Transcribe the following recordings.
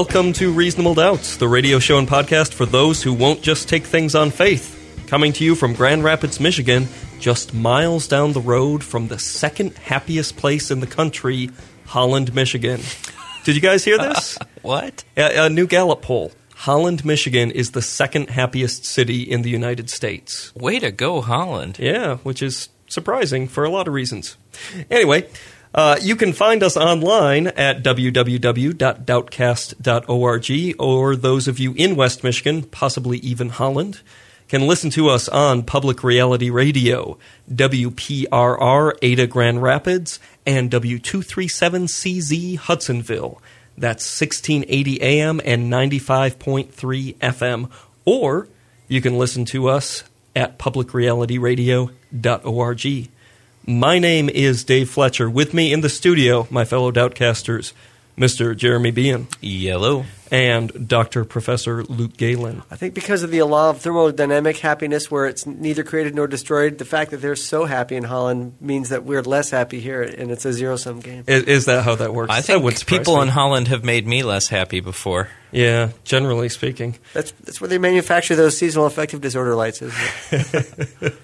Welcome to Reasonable Doubts, the radio show and podcast for those who won't just take things on faith. Coming to you from Grand Rapids, Michigan, just miles down the road from the second happiest place in the country, Holland, Michigan. Did you guys hear this? What? a, a new Gallup poll. Holland, Michigan is the second happiest city in the United States. Way to go, Holland. Yeah, which is surprising for a lot of reasons. Anyway, uh, you can find us online at www.doubtcast.org, or those of you in West Michigan, possibly even Holland, can listen to us on Public Reality Radio, WPRR Ada Grand Rapids, and W237CZ Hudsonville. That's 1680 AM and 95.3 FM. Or you can listen to us at publicrealityradio.org. My name is Dave Fletcher. With me in the studio, my fellow Doubtcasters, Mr. Jeremy Bean Yellow. and Dr. Professor Luke Galen. I think because of the law of thermodynamic happiness, where it's neither created nor destroyed, the fact that they're so happy in Holland means that we're less happy here, and it's a zero sum game. Is, is that how that works? I That wouldn't think surprise people me. in Holland have made me less happy before. Yeah, generally speaking. That's that's where they manufacture those seasonal affective disorder lights. Isn't it?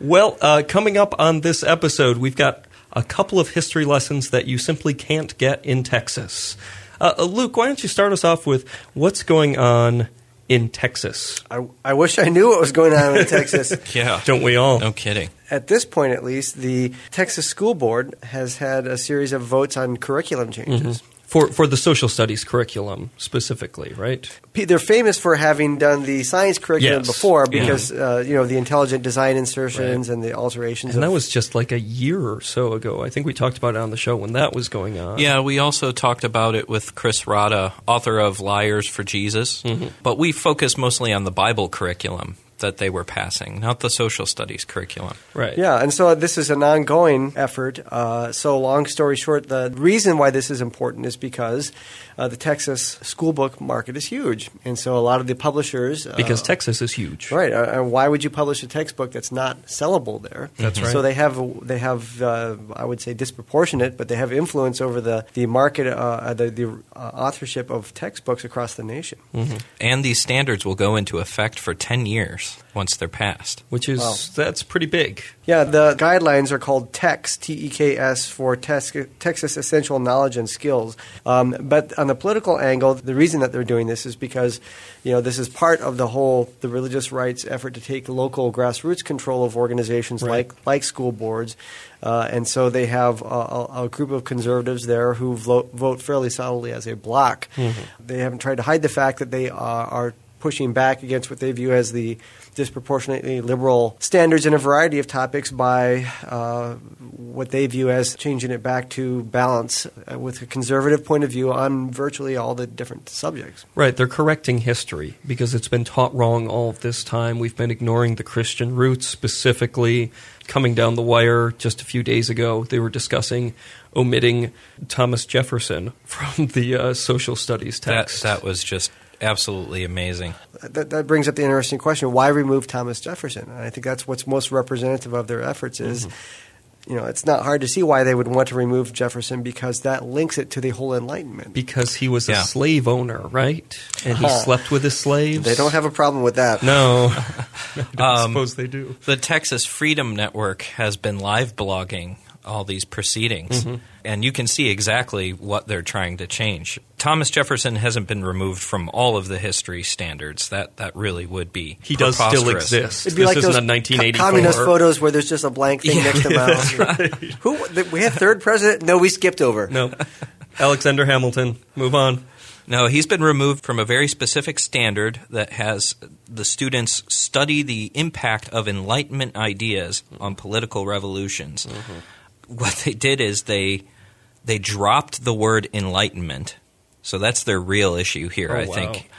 Well, uh, coming up on this episode, we've got a couple of history lessons that you simply can't get in Texas. Uh, uh, Luke, why don't you start us off with what's going on in Texas? I, I wish I knew what was going on in Texas. Yeah. Don't we all? No kidding. At this point, at least, the Texas School Board has had a series of votes on curriculum changes. For, for the social studies curriculum specifically, right? They're famous for having done the science curriculum Yes. before Yeah. because uh, you know the intelligent design insertions and the alterations. And that was just like a year or so ago. I think we talked about it on the show when that was going on. Yeah, we also talked about it with Chris Rodda, author of Liars for Jesus. But we focus mostly on the Bible curriculum that they were passing, not the social studies curriculum. Right. Yeah, and so this is an ongoing effort. Uh, so, long story short, the reason why this is important is because uh, the Texas school book market is huge, and so a lot of the publishers uh, Because Texas is huge. Right, uh, and why would you publish a textbook that's not sellable there? That's right. So they have they have uh, I would say disproportionate, but they have influence over the the market, uh, the the uh, authorship of textbooks across the nation. And these standards will go into effect for 10 years once they're passed. Which is, Wow. that's pretty big. Yeah, the guidelines are called TEKS, T E K S, for Tex- Texas Essential Knowledge and Skills. Um, but on the political angle, the reason that they're doing this is because, you know, this is part of the whole the religious rights effort to take local grassroots control of organizations Right. like like school boards. Uh, and so they have a, a, a group of conservatives there who vote, vote fairly solidly as a bloc. They haven't tried to hide the fact that they uh, are pushing back against what they view as the disproportionately liberal standards in a variety of topics by uh, what they view as changing it back to balance uh, with a conservative point of view on virtually all the different subjects. Right, they're correcting history because it's been taught wrong all of this time. We've been ignoring the Christian roots, specifically coming down the wire just a few days ago. They were discussing omitting Thomas Jefferson from the uh, social studies That, text. that was just absolutely amazing. That, that brings up the interesting question: Why remove Thomas Jefferson? And I think that's what's most representative of their efforts. Is you know, it's not hard to see why they would want to remove Jefferson because that links it to the whole Enlightenment. because he was a slave owner, right? And he Huh. slept with his slaves. They don't have a problem with that. No, I Um, suppose they do. The Texas Freedom Network has been live blogging all these proceedings, mm-hmm. and you can see exactly what they're trying to change. Thomas Jefferson hasn't been removed from all of the history standards. That that really would be He does still exist. It'd be this like isn't those a 1984. co- communist photos where there's just a blank thing next to Mao. That's right. Who th- we had third president? No, we skipped over. No, Alexander Hamilton. Move on. No, he's been removed from a very specific standard that has the students study the impact of Enlightenment ideas on political revolutions. Mm-hmm. What they did is they they dropped the word Enlightenment, so that's their real issue here. Oh, I wow. think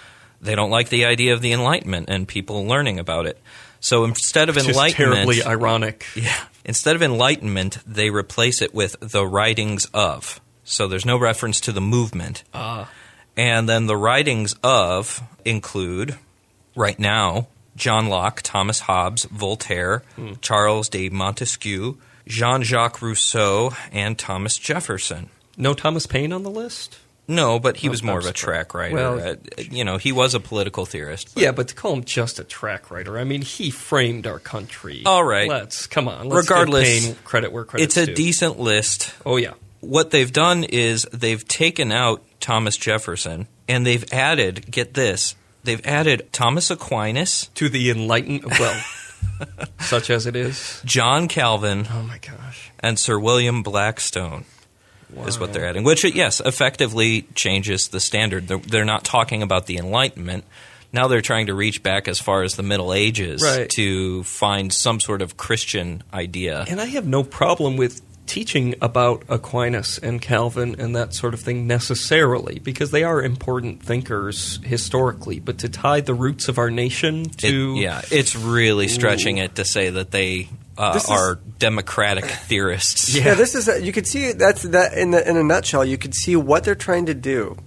They don't like the idea of the Enlightenment and people learning about it. So instead of It's enlightenment, terribly ironic. yeah, instead of enlightenment, they replace it with the writings of. So there's no reference to the movement. Ah. And then the writings of include, right now, John Locke, Thomas Hobbes, Voltaire, Hmm. Charles de Montesquieu, Jean Jacques Rousseau, and Thomas Jefferson. No Thomas Paine on the list? No, but he Oh, was more I'm of a track writer. Well- Uh, you know, he was a political theorist. but- Yeah, but to call him just a track writer, I mean, he framed our country. All right. Let's, come on. Let's Regardless, credit where credit's it's a due. decent list. Oh, yeah. What they've done is they've taken out Thomas Jefferson and they've added, get this, they've added Thomas Aquinas, To the enlightened, well, such as it is. John Calvin, Oh, my gosh. and Sir William Blackstone. Is what they're adding, which yes, effectively changes the standard. They're, they're not talking about the Enlightenment. Now they're trying to reach back as far as the Middle Ages Right. to find some sort of Christian idea. And I have no problem with teaching about Aquinas and Calvin and that sort of thing necessarily, because they are important thinkers historically. But to tie the roots of our nation It- to. yeah, it's really stretching it to say that they uh, This is- are democratic theorists. Yeah. Yeah, this is you could see that's that in the, in a nutshell. You could see what they're trying to do.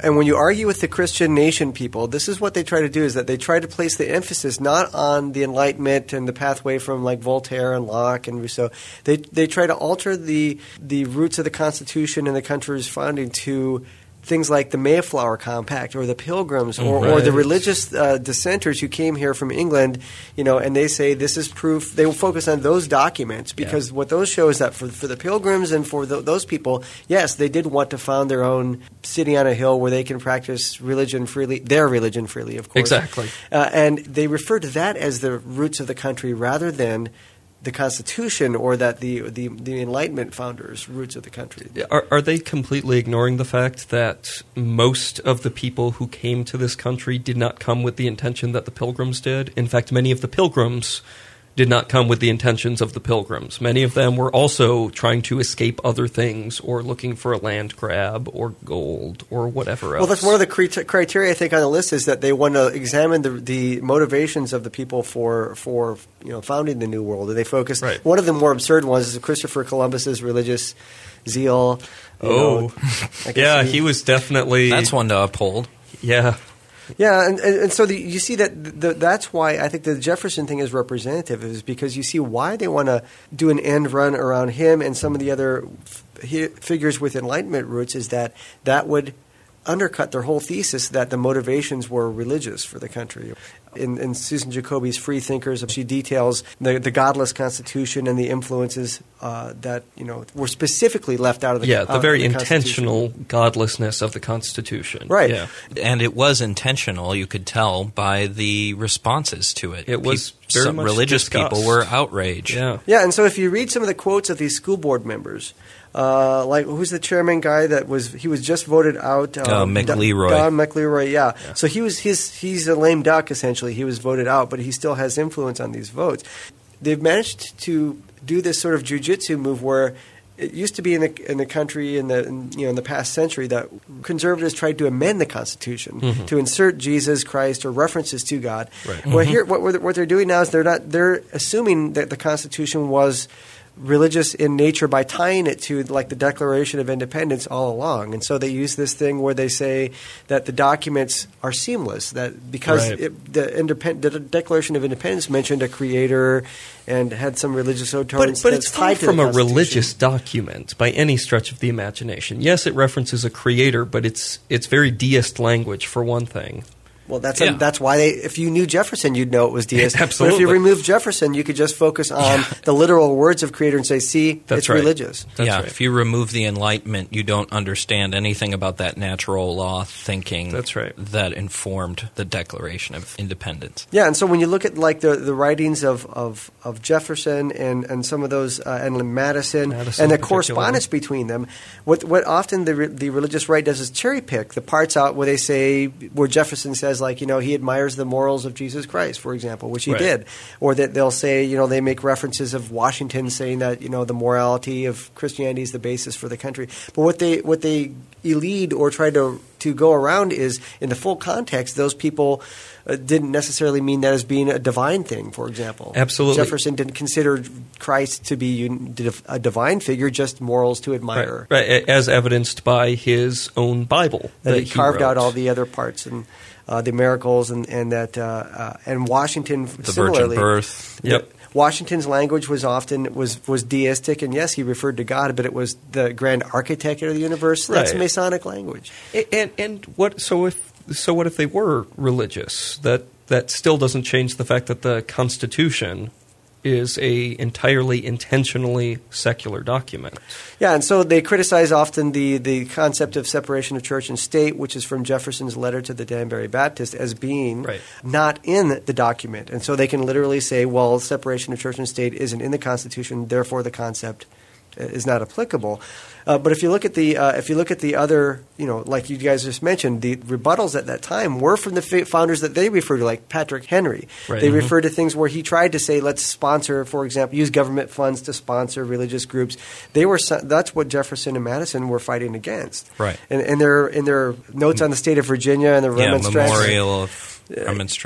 And when you argue with the Christian nation people, this is what they try to do: is that they try to place the emphasis not on the Enlightenment and the pathway from like Voltaire and Locke and Rousseau. They they try to alter the the roots of the Constitution and the country's founding to things like the Mayflower Compact or the Pilgrims or, or the religious uh, dissenters who came here from England, you know, and they say this is proof. They will focus on those documents because what those show is that for, for the Pilgrims and for tho- those people, yes, they did want to found their own city on a hill where they can practice religion freely, their religion freely, of course. Exactly. Uh, and they refer to that as the roots of the country rather than the Constitution or that the, the, the Enlightenment founders' roots of the country. Are, are they completely ignoring the fact that most of the people who came to this country did not come with the intention that the pilgrims did? In fact, many of the pilgrims did not come with the intentions of the pilgrims. Many of them were also trying to escape other things or looking for a land grab or gold or whatever else. Well, that's one of the cri- criteria I think on the list is that they want to examine the, the motivations of the people for for you know founding the New World. And they focus. Right. One of the more absurd ones is Christopher Columbus's religious zeal. you Oh. know. I guess yeah, he was definitely. That's one to uphold. Yeah. Yeah, and, and, and so the, you see that the, that's why I think the Jefferson thing is representative, is because you see why they want to do an end run around him and some of the other f- figures with Enlightenment roots, is that that would undercut their whole thesis that the motivations were religious for the country. In, in Susan Jacoby's Free Thinkers, she details the, the godless Constitution and the influences uh, that you know were specifically left out of the Yeah, the very Constitution. intentional godlessness of the Constitution. Right. Yeah. And it was intentional, you could tell by the responses to it. It was Peop- very some much religious discussed. people were outraged. Yeah. Yeah, and so if you read some of the quotes of these school board members, uh, like who's the chairman guy that was he was just voted out? Uh, McLeroy. Don McLeroy, yeah. So he was he's he's a lame duck essentially. He was voted out, but he still has influence on these votes. They've managed to do this sort of jujitsu move where. It used to be in the in the country in the in, you know in the past century that conservatives tried to amend the Constitution to insert Jesus Christ or references to God. Right. Well, here what, what they're doing now is they're not they're assuming that the Constitution was religious in nature by tying it to like the Declaration of Independence all along, and so they use this thing where they say that the documents are seamless. That because Right. it, the, independ- the Declaration of Independence mentioned a creator and had some religious But, overtones. but that's it's tied not to the from a religious document by any stretch of the imagination. Yes, it references a creator, but it's it's very deist language for one thing. Well, that's Yeah. that's why they, if you knew Jefferson, you'd know it was deist. But if you remove Jefferson, you could just focus on the literal words of creator and say, "See, That's it's right. religious." That's yeah, right. if you remove the Enlightenment, you don't understand anything about that natural law thinking That's right. that informed the Declaration of Independence. Yeah, and so when you look at like the, the writings of, of, of Jefferson and, and some of those uh, and Madison, Madison and the correspondence between them, what what often the re- the religious right does is cherry pick the parts out where they say where Jefferson says says like you know he admires the morals of Jesus Christ, for example, which he Right. did, or that they'll say you know they make references of Washington saying that you know the morality of Christianity is the basis for the country. But what they what they elide or try to to go around is in the full context, those people. Uh, didn't necessarily mean that as being a divine thing, for example. Absolutely. Jefferson didn't consider Christ to be un- a divine figure, just morals to admire. Right, right, as evidenced by his own Bible that, that he carved out wrote. all the other parts and uh, the miracles and and that uh, uh, and Washington The similarly. virgin birth. Yep. Washington's language was often was was deistic, and yes, he referred to God, but it was the grand architect of the universe. That's Right. Masonic language. A- And and what? So if so, what if they were religious? That that still doesn't change the fact that the Constitution is a entirely intentionally secular document. Yeah, and so they criticize often the, the concept of separation of church and state, which is from Jefferson's letter to the Danbury Baptist, as being Right. not in the document. And so they can literally say, well, separation of church and state isn't in the Constitution, therefore the concept is not applicable. Uh, but if you look at the uh, if you look at the other, you know, like you guys just mentioned, the rebuttals at that time were from the fa- founders that they refer to, like Patrick Henry. Right. They Mhm. refer to things where he tried to say, let's sponsor, for example, use government funds to sponsor religious groups. They were that's what Jefferson and Madison were fighting against. Right. And in their in their notes on the state of Virginia and the Yeah, remonstrance. memorial of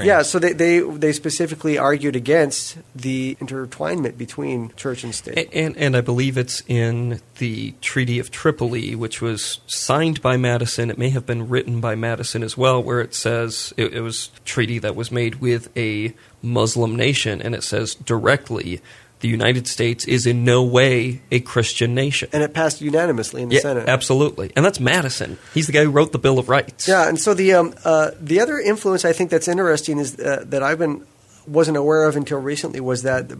Yeah, so they, they they specifically argued against the intertwinement between church and state. A- And, and I believe it's in the Treaty of Tripoli, which was signed by Madison. It may have been written by Madison as well, where it says it, it was a treaty that was made with a Muslim nation, and it says directly the United States is in no way a Christian nation. and it passed unanimously in the yeah, Senate. absolutely, and that's Madison. He's the guy who wrote the Bill of Rights. Yeah, and so the um, uh, the other influence I think that's interesting is uh, that I've been wasn't aware of until recently was that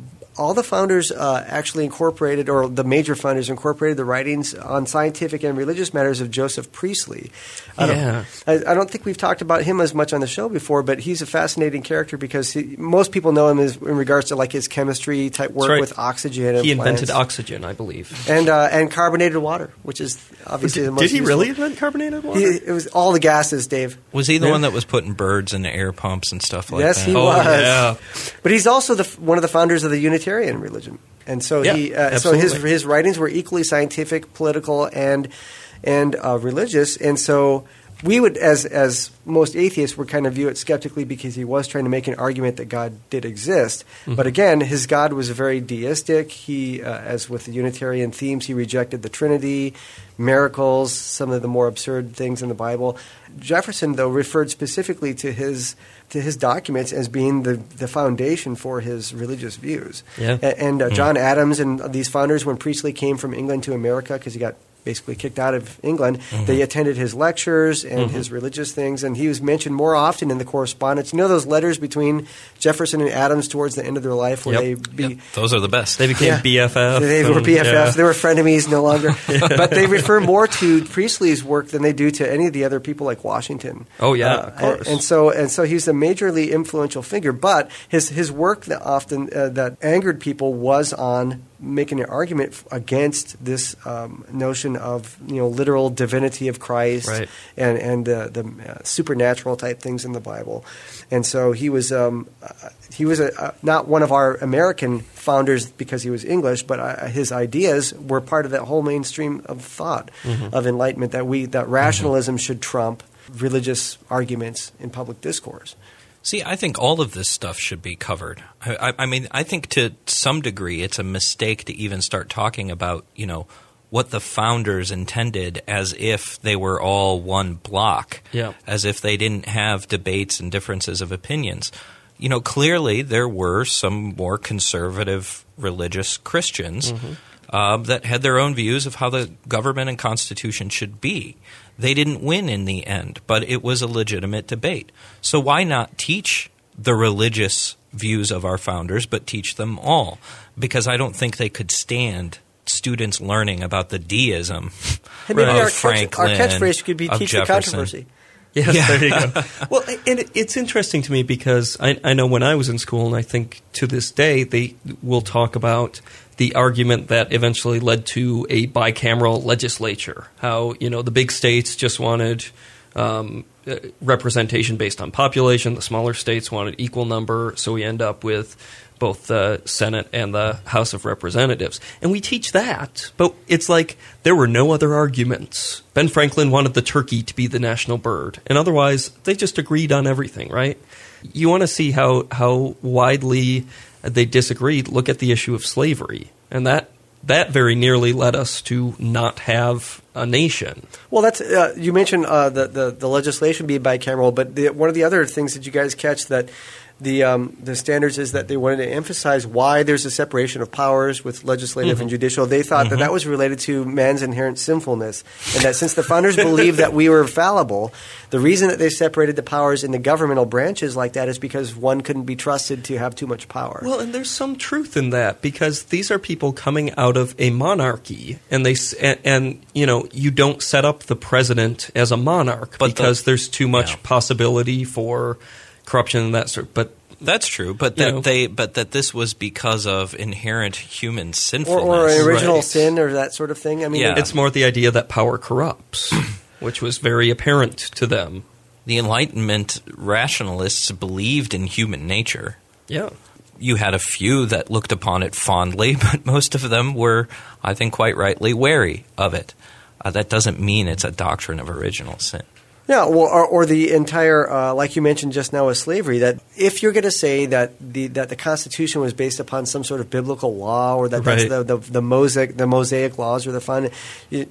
all the founders uh, actually incorporated, or the major founders incorporated the writings on scientific and religious matters of Joseph Priestley. I don't, Yeah. I, I don't think we've talked about him as much on the show before, but he's a fascinating character because he, most people know him as, in regards to like his chemistry type work right. with oxygen. He invented plants. oxygen, I believe. and uh, and carbonated water, which is obviously the most. Did he useful- really invent carbonated water? He, it was all the gases, Dave. Was he the Yeah. one that was putting birds in air pumps and stuff like yes, that? Yes, he Oh, was. yeah. But he's also the, one of the founders of the Unitarian religion, and so Yeah, he uh, so his his writings were equally scientific, political, and and uh, religious, and so. We would, as as most atheists, would kind of view it skeptically because he was trying to make an argument that God did exist. Mm-hmm. But again, his God was very deistic. He, uh, as with the Unitarian themes, he rejected the Trinity, miracles, some of the more absurd things in the Bible. Jefferson, though, referred specifically to his to his documents as being the, the foundation for his religious views. Yeah. A- And, uh, John Adams and these founders, when Priestley came from England to America, because he got basically kicked out of England, they attended his lectures and his religious things, and he was mentioned more often in the correspondence. You know those letters between Jefferson and Adams towards the end of their life, where Yep. they be, Yep, those are the best. They became Yeah. BFF. they were and- BFFs. yeah. They were frenemies no longer. but they refer more to Priestley's work than they do to any of the other people like Washington. Oh, yeah, Uh, of course. And, and so and so he's a majorly influential figure. But his his work that often uh, that angered people was on making an argument against this um, notion of you know literal divinity of Christ Right. and and uh, the uh, supernatural type things in the Bible, and so he was um, uh, he was a, uh, not one of our American founders because he was English, but uh, his ideas were part of that whole mainstream of thought of enlightenment that we that rationalism should trump religious arguments in public discourse. See, I think all of this stuff should be covered. I, I, I mean, I think to some degree it's a mistake to even start talking about, you know, what the founders intended as if they were all one block, Yeah. as if they didn't have debates and differences of opinions. You know, clearly there were some more conservative religious Christians um, that had their own views of how the government and constitution should be. They didn't win in the end, but it was a legitimate debate. So why not teach the religious views of our founders, but teach them all? Because I don't think they could stand students learning about the deism Hey, maybe of our, catch, our Franklin, catchphrase could be of teach the Jefferson. controversy. Yes, Yeah. there you go. well, and it- it's interesting to me because I, I know when I was in school, and I think to this day, they will talk about the argument that eventually led to a bicameral legislature. How you know the big states just wanted um, uh, representation based on population. The smaller states wanted equal number, so we end up with both the Senate and the House of Representatives. And we teach that, but it's like there were no other arguments. Ben Franklin wanted the turkey to be the national bird, and otherwise they just agreed on everything, right? You want to see how, how widely they disagreed. Look at the issue of slavery, and that that very nearly led us to not have a nation. Well, that's uh, you mentioned uh, the, the, the legislation being bicameral, but the, one of the other things that you guys catch that the um, the standards is that they wanted to emphasize why there's a separation of powers with legislative Mm-hmm. and judicial. They thought that that was related to man's inherent sinfulness, and that since the founders believed that we were fallible, the reason that they separated the powers in the governmental branches like that is because one couldn't be trusted to have too much power. Well, and there's some truth in that because these are people coming out of a monarchy, and they and, and you know you don't set up the president as a monarch But the- because there's too much Yeah. possibility for corruption and that sort. But That's true, but You that know. they but that this was because of inherent human sinfulness. or an original Right. sin or that sort of thing. I mean, Yeah. it's more the idea that power corrupts, which was very apparent to them. the Enlightenment rationalists believed in human nature. Yeah. You had a few that looked upon it fondly, but most of them were, I think, quite rightly wary of it. Uh, that doesn't mean it's a doctrine of original sin. Yeah, well, or, or the entire, uh, like you mentioned just now, with slavery. That if you're going to say that the that the Constitution was based upon some sort of biblical law, or that that's Right. the, the the mosaic the mosaic laws or the fun,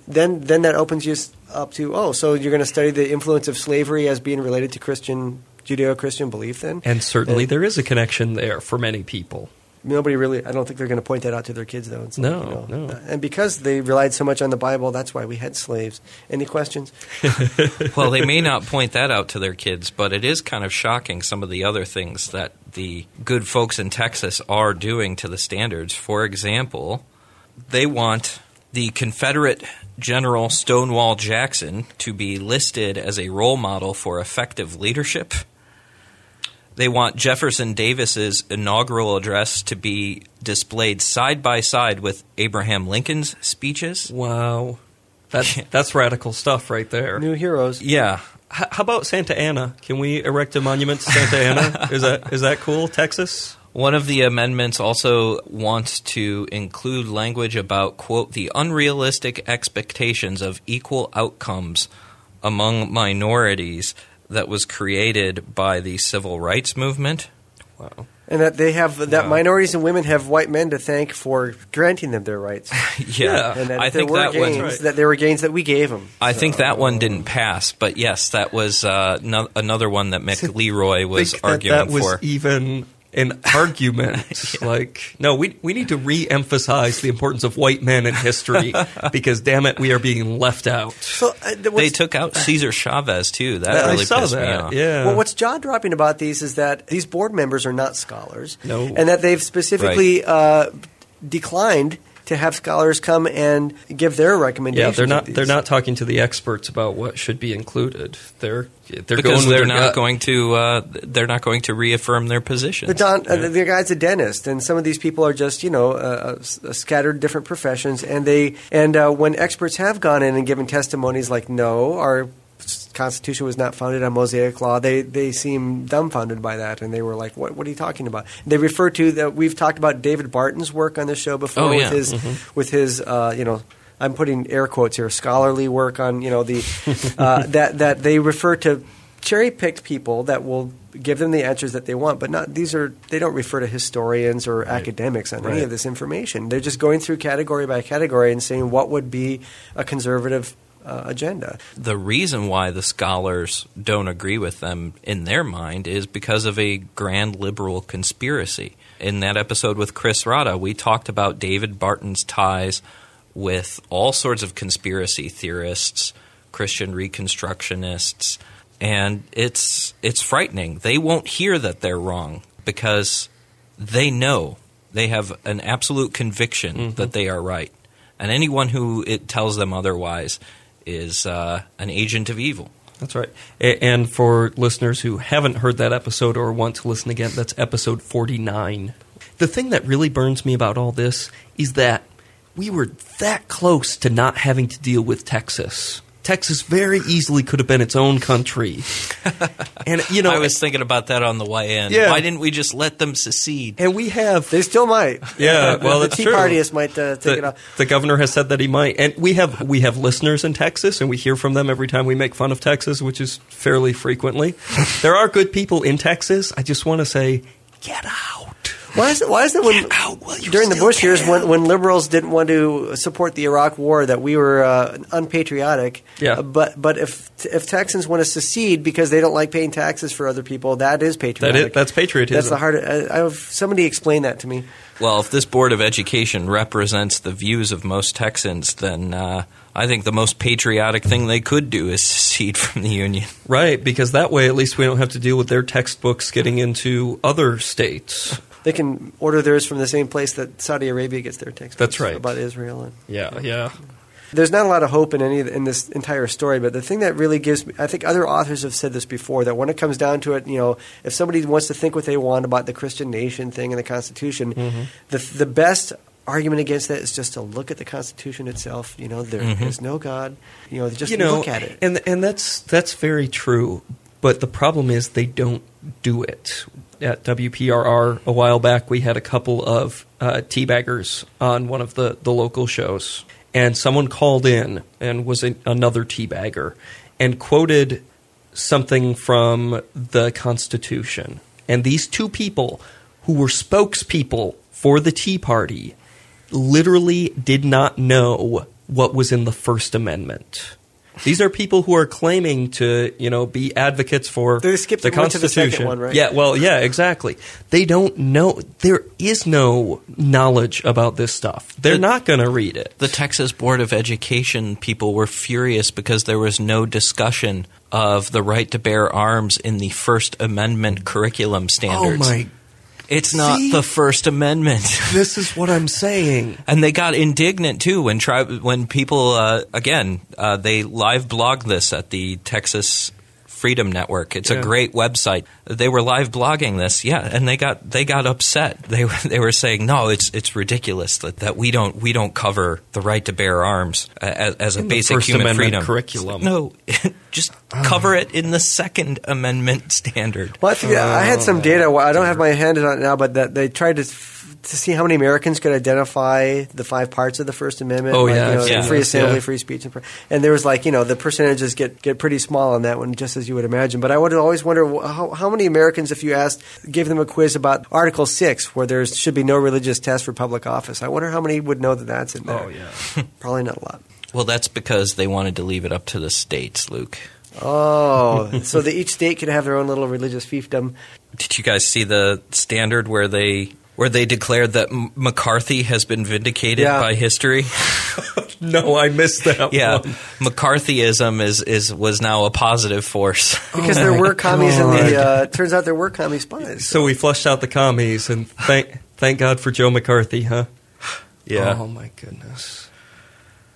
then then that opens you up to oh, so you're going to study the influence of slavery as being related to Christian Judeo-Christian belief. Then And certainly Uh, there is a connection there for many people. Nobody really. I don't think they're going to point that out to their kids though. It's like, No, you know, no. Uh, and because they relied so much on the Bible, that's why we had slaves. Any questions? well, they may not point that out to their kids, but it is kind of shocking some of the other things that the good folks in Texas are doing to the standards. For example, they want the Confederate General Stonewall Jackson to be listed as a role model for effective leadership. They want Jefferson Davis's inaugural address to be displayed side by side with Abraham Lincoln's speeches. Wow. That's that's radical stuff right there. New heroes. Yeah, H- how about Santa Anna? Can we erect a monument to Santa Anna? Is that is that cool? Texas? One of the amendments also wants to include language about, quote, the unrealistic expectations of equal outcomes among minorities that was created by the civil rights movement. Wow. And that they have that Wow. minorities and women have white men to thank for granting them their rights, Yeah. and that I there think were that gains, one. right. that there were gains that we gave them. I think that one didn't pass, but yes, that was uh, no, another one that McLeroy was think that arguing that was for. even an argument. Like, no, we we need to re-emphasize the importance of white men in history because, damn it, we are being left out. So uh, th- they took out Cesar Chavez too. That I really saw pissed me that. off. Yeah. well, what's jaw dropping about these is that these board members are not scholars, No. and that they've specifically uh, declined to have scholars come and give their recommendations. yeah, recommendations. they're not they're not talking to the experts about what should be included. They're they're because going they're not gut. going to uh, they're not going to reaffirm their position. The, don, uh, the guy's a dentist, and some of these people are just you know uh, uh, uh, scattered different professions, and they and uh, when experts have gone in and given testimonies like no, our s- Constitution was not founded on Mosaic law, they they seem dumbfounded by that, and they were like, what What are you talking about? They refer to that we've talked about David Barton's work on this show before Oh, with yeah. his with his uh, you know. I'm putting air quotes here. Scholarly work on you know the uh, that that they refer to cherry picked people that will give them the answers that they want, but not these are they don't refer to historians or academics on any of this information. They're just going through category by category and saying what would be a conservative uh, agenda. the reason why the scholars don't agree with them in their mind is because of a grand liberal conspiracy. In that episode with Chris Rodda, we talked about David Barton's ties with all sorts of conspiracy theorists, Christian reconstructionists, and it's it's frightening. They won't hear that they're wrong because they know they have an absolute conviction that they are right, and anyone who it tells them otherwise is uh, an agent of evil. That's right. And for listeners who haven't heard that episode or want to listen again, that's episode 49. The thing that really burns me about all this is that we were that close to not having to deal with Texas. Texas very easily could have been its own country. and you know, I was thinking about that on the way in. Yeah. Why didn't we just let them secede? and we have They still might. Yeah, well, the that's Tea true. Partyists might uh, take it off. the governor has said that he might, and we have we have listeners in Texas, and we hear from them every time we make fun of Texas, which is fairly frequently. there are good people in Texas. I just want to say, get out. Why is it? Why is it when Get out while you during the still Bush years when, when liberals didn't want to support the Iraq War that we were uh, unpatriotic? Yeah. Uh, but but if if Texans want to secede because they don't like paying taxes for other people, that is patriotic. is, that's patriotism. That's the hard. I, I have somebody explain that to me. Well, if this Board of Education represents the views of most Texans, then uh, I think the most patriotic thing they could do is secede from the Union. right, because that way at least we don't have to deal with their textbooks getting into other states. They can order theirs from the same place that Saudi Arabia gets their textbooks. That's right. about Israel. And Yeah, yeah. there's not a lot of hope in any in this entire story, but the thing that really gives me, I think other authors have said this before, that when it comes down to it, you know, if somebody wants to think what they want about the Christian nation thing and the Constitution, Mm-hmm. the the best argument against that is just to look at the Constitution itself. You know, there is no God. You know, just Mm-hmm. you know, look at it. and and that's that's very true. But the problem is they don't do it. At WPRR a while back, we had a couple of uh, teabaggers on one of the, the local shows, and someone called in and was a, another teabagger and quoted something from the Constitution. And these two people, who were spokespeople for the Tea Party, literally did not know what was in the First Amendment. These are people who are claiming to, you know, be advocates for They skipped the and went to the Constitution. second one, right? Yeah, well, yeah, exactly. They don't know. There is no knowledge about this stuff. They're The- not going to read it. The Texas Board of Education people were furious because there was no discussion of the right to bear arms in the First Amendment curriculum standards. oh standards. my! It's not See? the First Amendment. This is what I'm saying. And they got indignant too when tri- when people uh, again uh, they live blog this at the Texas Freedom Network. It's Yeah. a great website. They were live blogging this, yeah, and they got they got upset. They were they were saying no, it's it's ridiculous that, that we don't we don't cover the right to bear arms as, as a In the basic First human Amendment freedom curriculum. No, just cover it in the Second Amendment standard. Well, I, think, I had some data. I don't have my hand on it now, but that they tried to f- to see how many Americans could identify the five parts of the First Amendment. Oh, like, yeah, you know, I've free assembly, yeah. free speech, and, and there was like you know the percentages get get pretty small on that one, just as you would imagine. But I would always wonder how, how many Americans, if you asked, gave them a quiz about Article Six, where there should be no religious test for public office. I wonder how many would know that that's in there. Oh yeah. Probably not a lot. Well, that's because they wanted to leave it up to the states, Luke. Oh, so that each state could have their own little religious fiefdom. Did you guys see the standard where they where they declared that M- McCarthy has been vindicated Yeah. by history? No, I missed that. yeah, one. McCarthyism is is was now a positive force. Because there were commies in the. Uh, turns out there were commie spies. So we flushed out the commies, and thank thank God for Joe McCarthy, huh? yeah. Oh my goodness,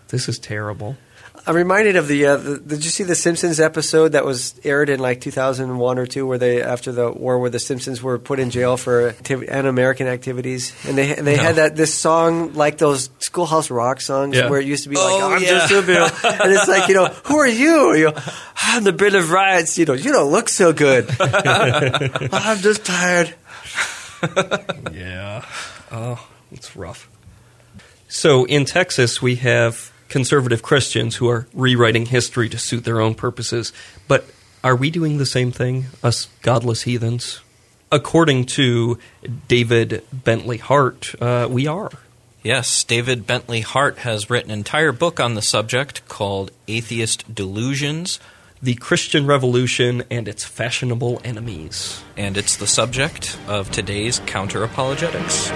this is terrible. I'm reminded of the, uh, the. Did you see the Simpsons episode that was aired in like 2001 or two, where they after the war, where the Simpsons were put in jail for activ- un-American activities, and they they had that this song like those Schoolhouse Rock songs, Yeah. where it used to be like, Oh, "I'm yeah. just a bill," and it's like you know, who are you? You know, I'm the Bill of Rights. You know, you don't look so good. I'm just tired. Yeah. Oh, it's rough. So in Texas, we have conservative Christians who are rewriting history to suit their own purposes. But are we doing the same thing, us godless heathens? According to David Bentley Hart, uh, we are. Yes, David Bentley Hart has written an entire book on the subject called Atheist Delusions, The Christian Revolution and its fashionable enemies. and it's the subject of today's counter apologetics.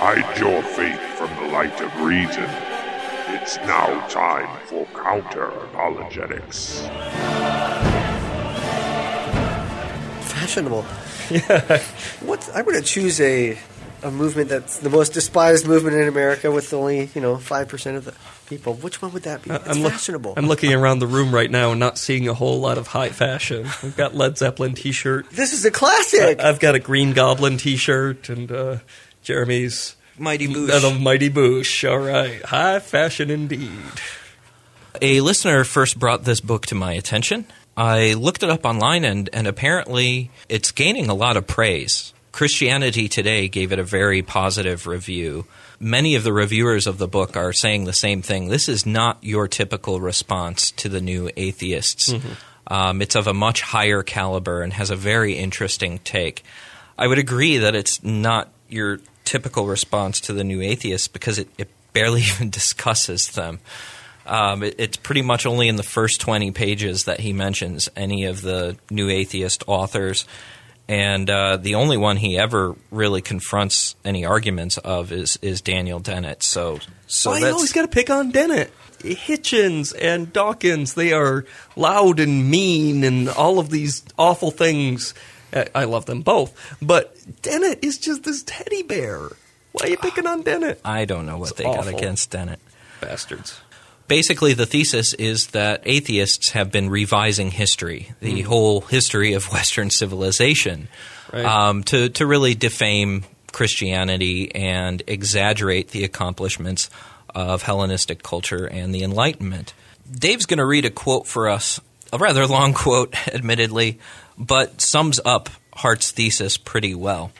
Hide your faith from the light of reason. It's now time for counter apologetics. Fashionable. Yeah. What I'm going to choose a a movement that's the most despised movement in America with only you know five percent of the people. Which one would that be? It's I'm look- fashionable. I'm looking around the room right now and not seeing a whole lot of high fashion. We've got Led Zeppelin T-shirt. this is a classic. I've got a Green Goblin T-shirt, and uh, Jeremy's Mighty Boosh. The Mighty Boosh. All right. High fashion indeed. A listener first brought this book to my attention. I looked it up online, and, and apparently it's gaining a lot of praise. Christianity Today gave it a very positive review. Many of the reviewers of the book are saying the same thing. This is not your typical response to the new atheists. Um, it's of a much higher caliber and has a very interesting take. I would agree that it's not your typical response to the new atheists because it, it barely even discusses them. Um, it, it's pretty much only in the first 20 pages that he mentions any of the new atheist authors. And uh, the only one he ever really confronts any arguments of is, is Daniel Dennett. So, so Why you always got to pick on Dennett? Hitchens and Dawkins, they are loud and mean and all of these awful things. I- I love them both. But Dennett is just this teddy bear. Why are you picking on Dennett? I don't know what It's they got against Dennett. Bastards. basically the thesis is that atheists have been revising history, the whole history of Western civilization, Right. um, to to really defame Christianity and exaggerate the accomplishments of Hellenistic culture and the Enlightenment. Dave's going to read a quote for us, a rather long quote, admittedly, but sums up Hart's thesis pretty well.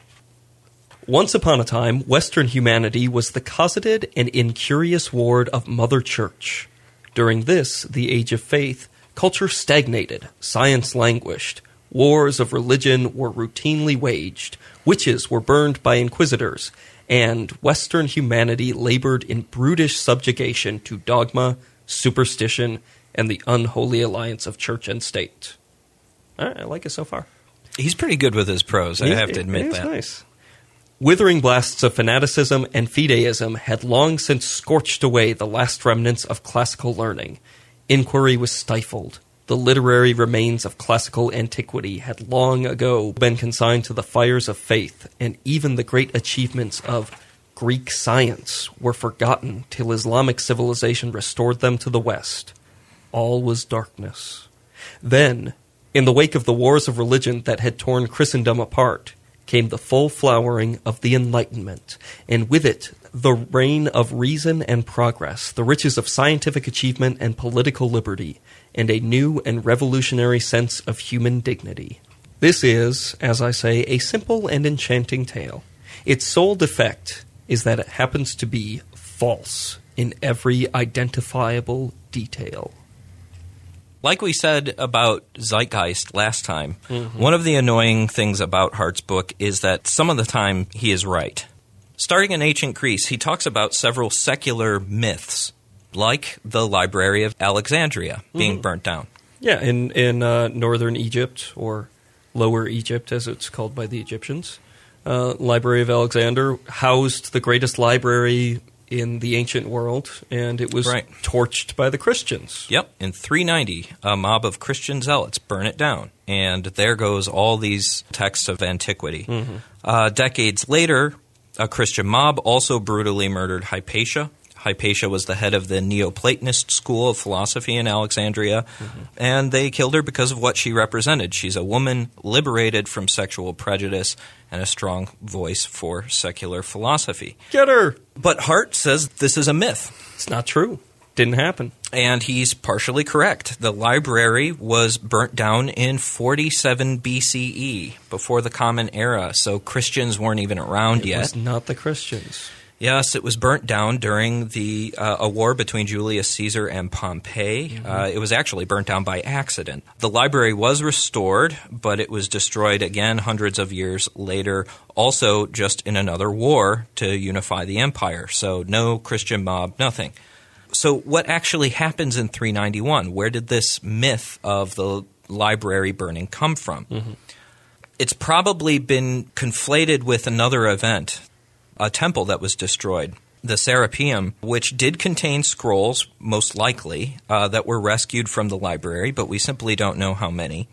Once upon a time, Western humanity was the cosseted and incurious ward of Mother Church. During this, the age of faith, culture stagnated, science languished, wars of religion were routinely waged, witches were burned by inquisitors, and Western humanity labored in brutish subjugation to dogma, superstition, and the unholy alliance of church and state. Right, I like it so far. He's pretty good with his prose, I have to admit it that. Nice. Withering blasts of fanaticism and fideism had long since scorched away the last remnants of classical learning. Inquiry was stifled. The literary remains of classical antiquity had long ago been consigned to the fires of faith, and even the great achievements of Greek science were forgotten till Islamic civilization restored them to the West. All was darkness. Then, in the wake of the wars of religion that had torn Christendom apart, came the full flowering of the Enlightenment, and with it the reign of reason and progress, the riches of scientific achievement and political liberty, and a new and revolutionary sense of human dignity. This is, as I say, a simple and enchanting tale. Its sole defect is that it happens to be false in every identifiable detail. Like we said about Zeitgeist last time, one of the annoying things about Hart's book is that some of the time he is right. Starting in ancient Greece, he talks about several secular myths, like the Library of Alexandria being burnt down. Yeah, in in uh, northern Egypt or Lower Egypt, as it's called by the Egyptians, uh, Library of Alexander housed the greatest library in the ancient world, and it was Right. torched by the Christians. Yep, in 390, a mob of Christian zealots burn it down, and there goes all these texts of antiquity. Uh, decades later, a Christian mob also brutally murdered Hypatia. Hypatia was the head of the Neoplatonist school of philosophy in Alexandria, mm-hmm. and they killed her because of what she represented. She's a woman liberated from sexual prejudice and a strong voice for secular philosophy. Get her! But Hart says this is a myth. It's not true. Didn't happen. And he's partially correct. The library was burnt down in 47 BCE, before the Common Era, so Christians weren't even around It yet. was not the Christians. Yes, it was burnt down during the uh, a war between Julius Caesar and Pompey. Uh, it was actually burnt down by accident. The library was restored, but it was destroyed again hundreds of years later, also just in another war to unify the empire. So no Christian mob, nothing. So what actually happens in 391? Where did this myth of the library burning come from? It's probably been conflated with another event a temple that was destroyed, the Serapeum, which did contain scrolls, most likely, uh, that were rescued from the library, but we simply don't know how many.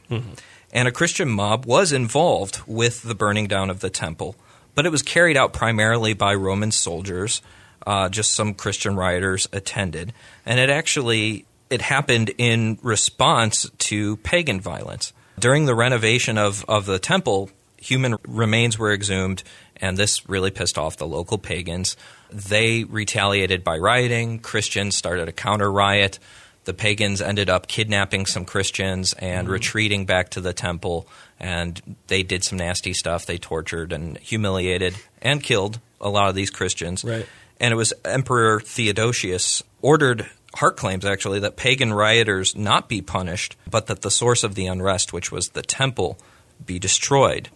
And a Christian mob was involved with the burning down of the temple, but it was carried out primarily by Roman soldiers. Uh, just some Christian rioters attended, and it actually it happened in response to pagan violence during the renovation of, of the temple human remains were exhumed And this really pissed off the local pagans. They retaliated by rioting. Christians started a counter riot. The pagans ended up kidnapping some Christians and mm-hmm. retreating back to the temple. And they did some nasty stuff. They tortured and humiliated and killed a lot of these Christians. Right. And it was Emperor Theodosius ordered Hart claims actually that pagan rioters not be punished, but that the source of the unrest, which was the temple, be destroyed.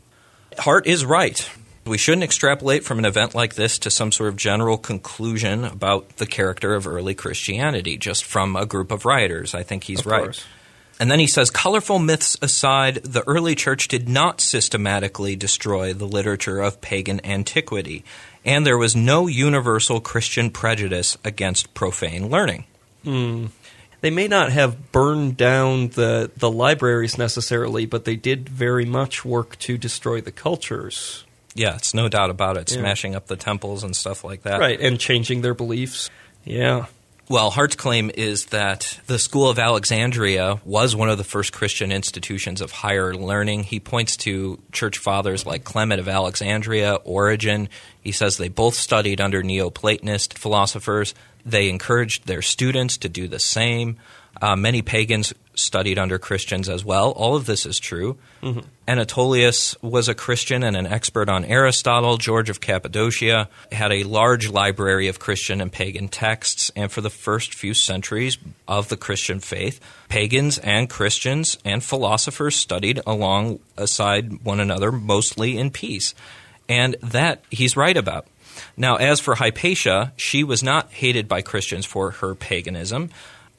Hart is right. We shouldn't extrapolate from an event like this to some sort of general conclusion about the character of early Christianity just from a group of writers. I think he's Of right. course. And then he says, colorful myths aside, the early church did not systematically destroy the literature of pagan antiquity, and there was no universal Christian prejudice against profane learning. Hmm. They may not have burned down the, the libraries necessarily, but they did very much work to destroy the cultures. Yeah, it's no doubt about it, Yeah. smashing up the temples and stuff like that. Right, and changing their beliefs. Yeah. Well, Hart's claim is that the School of Alexandria was one of the first Christian institutions of higher learning. He points to church fathers like Clement of Alexandria, Origen. He says they both studied under Neoplatonist philosophers. They encouraged their students to do the same. Uh, many pagans studied under Christians as well. All of this is true. Anatolius was a Christian and an expert on Aristotle. George of Cappadocia had a large library of Christian and pagan texts. And for the first few centuries of the Christian faith, pagans and Christians and philosophers studied alongside one another, mostly in peace. And that he's right about. Now, as for Hypatia, she was not hated by Christians for her paganism.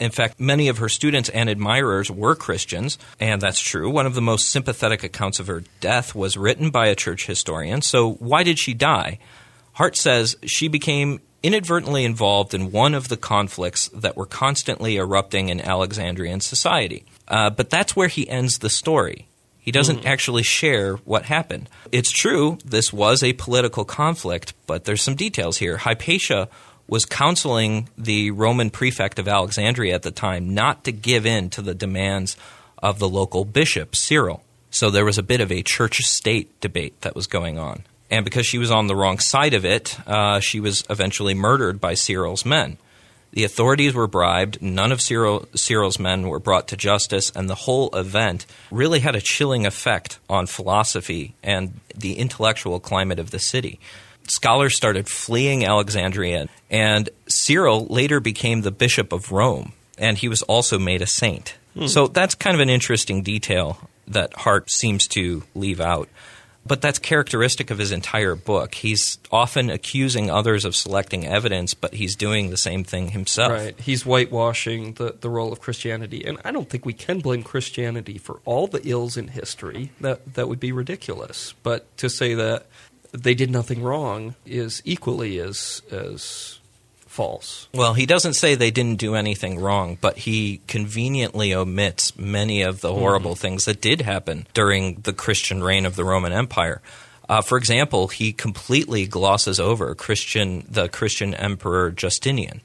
In fact, many of her students and admirers were Christians, and that's true. One of the most sympathetic accounts of her death was written by a church historian. So, why did she die? Hart says she became inadvertently involved in one of the conflicts that were constantly erupting in Alexandrian society. Uh, but that's where he ends the story. He doesn't actually share what happened. It's true, this was a political conflict, but there's some details here. Hypatia was counseling the Roman prefect of Alexandria at the time not to give in to the demands of the local bishop, Cyril. So there was a bit of a church state debate that was going on. And because she was on the wrong side of it, uh, she was eventually murdered by Cyril's men. The authorities were bribed, none of Cyril, Cyril's men were brought to justice, and the whole event really had a chilling effect on philosophy and the intellectual climate of the city. Scholars started fleeing Alexandria, and Cyril later became the bishop of Rome, and he was also made a saint. Hmm. So that's kind of an interesting detail that Hart seems to leave out. But that's characteristic of his entire book. He's often accusing others of selecting evidence, but he's doing the same thing himself. Right. He's whitewashing the, the role of Christianity. And I don't think we can blame Christianity for all the ills in history. That that would be ridiculous. But to say that they did nothing wrong is equally as as false. Well, he doesn't say they didn't do anything wrong, but he conveniently omits many of the horrible things that did happen during the Christian reign of the Roman Empire. Uh, for example, he completely glosses over Christian the Christian emperor Justinian.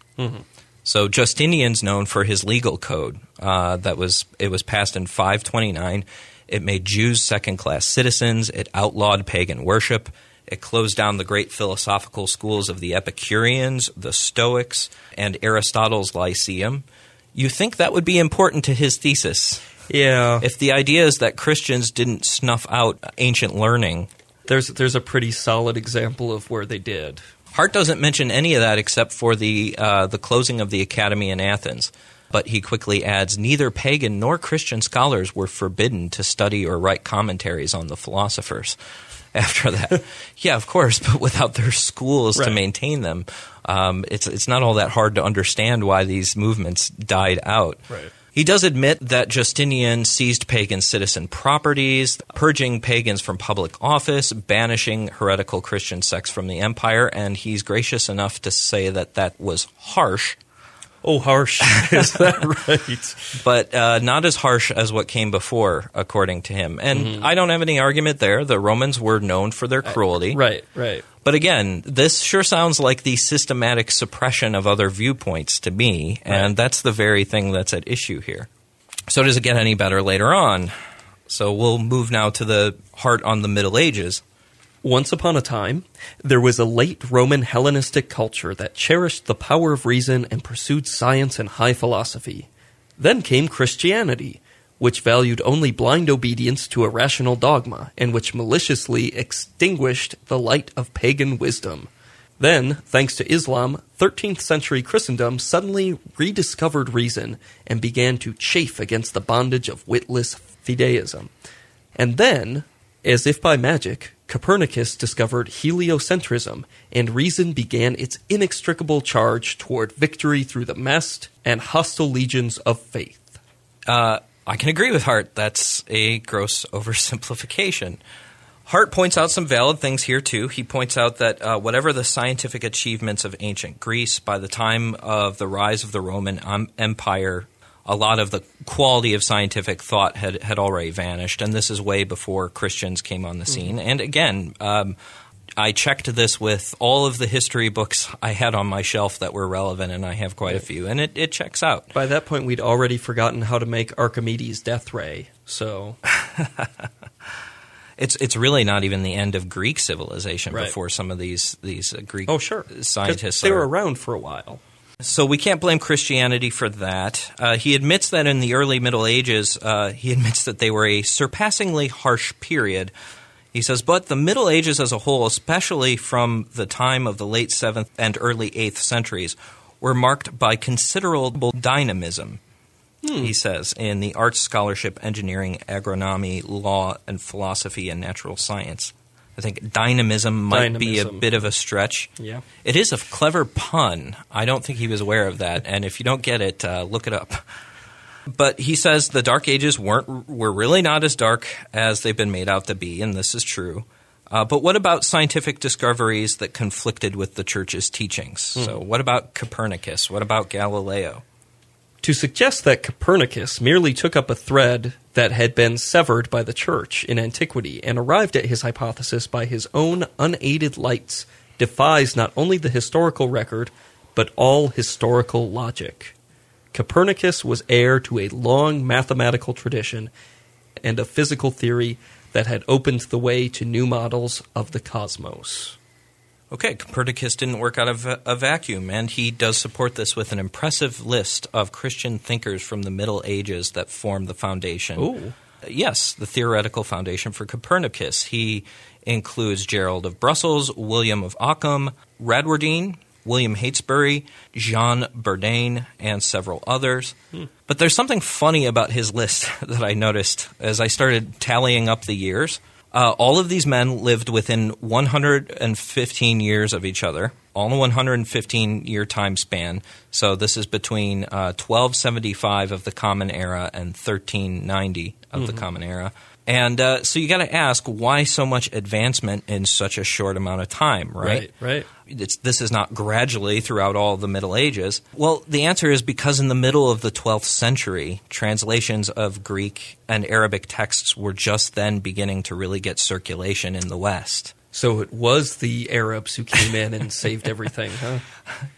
So Justinian's known for his legal code uh, that was it was passed in 529. It made Jews second class citizens. It outlawed pagan worship. It closed down the great philosophical schools of the Epicureans, the Stoics, and Aristotle's Lyceum. You think that would be important to his thesis? Yeah. If the idea is that Christians didn't snuff out ancient learning, there's there's a pretty solid example of where they did. Hart doesn't mention any of that except for the uh, the closing of the academy in Athens. But he quickly adds neither pagan nor Christian scholars were forbidden to study or write commentaries on the philosophers. After that, yeah, of course, but without their schools to maintain them, um, it's it's not all that hard to understand why these movements died out. Right. He does admit that Justinian seized pagan citizen properties, purging pagans from public office, banishing heretical Christian sects from the empire, and he's gracious enough to say that that was harsh, Oh, harsh. Is that right? but uh, not as harsh as what came before, according to him. And I don't have any argument there. The Romans were known for their cruelty. right, right. But again, this sure sounds like the systematic suppression of other viewpoints to me, and that's the very thing that's at issue here. So, does it get any better later on? So, we'll move now to the heart on the Middle Ages. Once upon a time, there was a late Roman Hellenistic culture that cherished the power of reason and pursued science and high philosophy. Then came Christianity, which valued only blind obedience to a rational dogma and which maliciously extinguished the light of pagan wisdom. Then, thanks to Islam, 13th century Christendom suddenly rediscovered reason and began to chafe against the bondage of witless fideism. And then, as if by magic, Copernicus discovered heliocentrism, and reason began its inextricable charge toward victory through the massed and hostile legions of faith. Uh, I can agree with Hart. That's a gross oversimplification. Hart points out some valid things here, too. He points out that uh, whatever the scientific achievements of ancient Greece, by the time of the rise of the Roman um, Empire, a lot of the quality of scientific thought had, had already vanished. And this is way before Christians came on the scene. And again, um, I checked this with all of the history books I had on my shelf that were relevant, and I have quite a few, and it, it checks out. By that point, we'd already forgotten how to make Archimedes' death ray, so. It's it's really not even the end of Greek civilization Right. before some of these these uh, Greek Oh, sure scientists They are- were around for a while. So we can't blame Christianity for that. Uh, he admits that in the early Middle Ages, uh, he admits that they were a surpassingly harsh period. He says, but the Middle Ages as a whole, especially from the time of the late 7th and early 8th centuries, were marked by considerable dynamism. He says, in the arts, scholarship, engineering, agronomy, law, and philosophy and natural science. I think dynamism might be a bit of a stretch. Yeah. It is a clever pun. I don't think he was aware of that, and if you don't get it, uh, look it up. But he says the Dark Ages weren't were really not as dark as they've been made out to be, and this is true. Uh, but what about scientific discoveries that conflicted with the church's teachings? So, what about Copernicus? What about Galileo? To suggest that Copernicus merely took up a thread that had been severed by the church in antiquity and arrived at his hypothesis by his own unaided lights defies not only the historical record, but all historical logic. Copernicus was heir to a long mathematical tradition and a physical theory that had opened the way to new models of the cosmos. Okay, Copernicus didn't work out of a, vacuum, and he does support this with an impressive list of Christian thinkers from the Middle Ages that formed the foundation. Ooh. Yes, the theoretical foundation for Copernicus. He includes Gerald of Brussels, William of Ockham, Bradwardine, William Heytesbury, Jean Buridan, and several others. Hmm. But there's something funny about his list that I noticed as I started tallying up the years. Uh, all of these men lived within 115 years of each other, all in a 115 year time span. So this is between uh, 1275 of the Common Era and 1390 of the Common Era. And uh, so you got to ask why so much advancement in such a short amount of time, right? right. it's, this is not gradually throughout all the Middle Ages. Well, the answer is because in the middle of the 12th century, translations of Greek and Arabic texts were just then beginning to really get circulation in the West. So it was the Arabs who came in and saved everything, huh?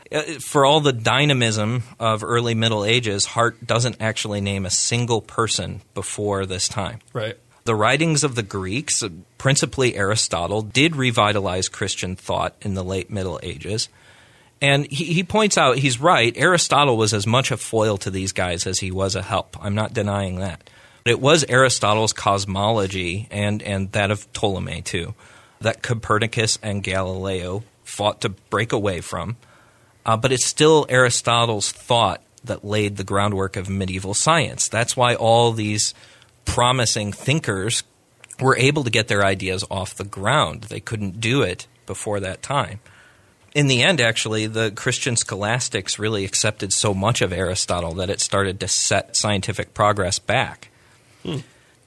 Uh, For all the dynamism of early Middle Ages, Hart doesn't actually name a single person before this time. Right. The writings of the Greeks, uh, principally Aristotle, did revitalize Christian thought in the late Middle Ages. And he, he points out, he's right, Aristotle was as much a foil to these guys as he was a help. I'm not denying that. It was Aristotle's cosmology, and, and that of Ptolemy too, that Copernicus and Galileo fought to break away from. Uh, but it's still Aristotle's thought that laid the groundwork of medieval science. That's why all these promising thinkers were able to get their ideas off the ground. They couldn't do it before that time. In the end, actually, the Christian scholastics really accepted so much of Aristotle that it started to set scientific progress back.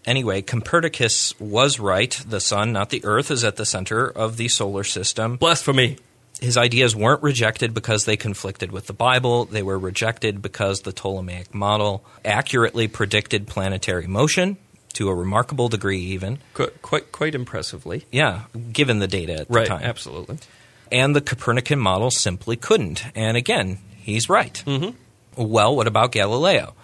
Anyway, Copernicus was right. The sun, not the earth, is at the center of the solar system Blasphemy. his ideas weren't rejected because they conflicted with the Bible. They were rejected because the Ptolemaic model accurately predicted planetary motion to a remarkable degree, even. Qu- quite, quite impressively. Yeah, given the data at the time. absolutely. And the Copernican model simply couldn't. And again, he's right. Mm-hmm. Well, what about Galileo?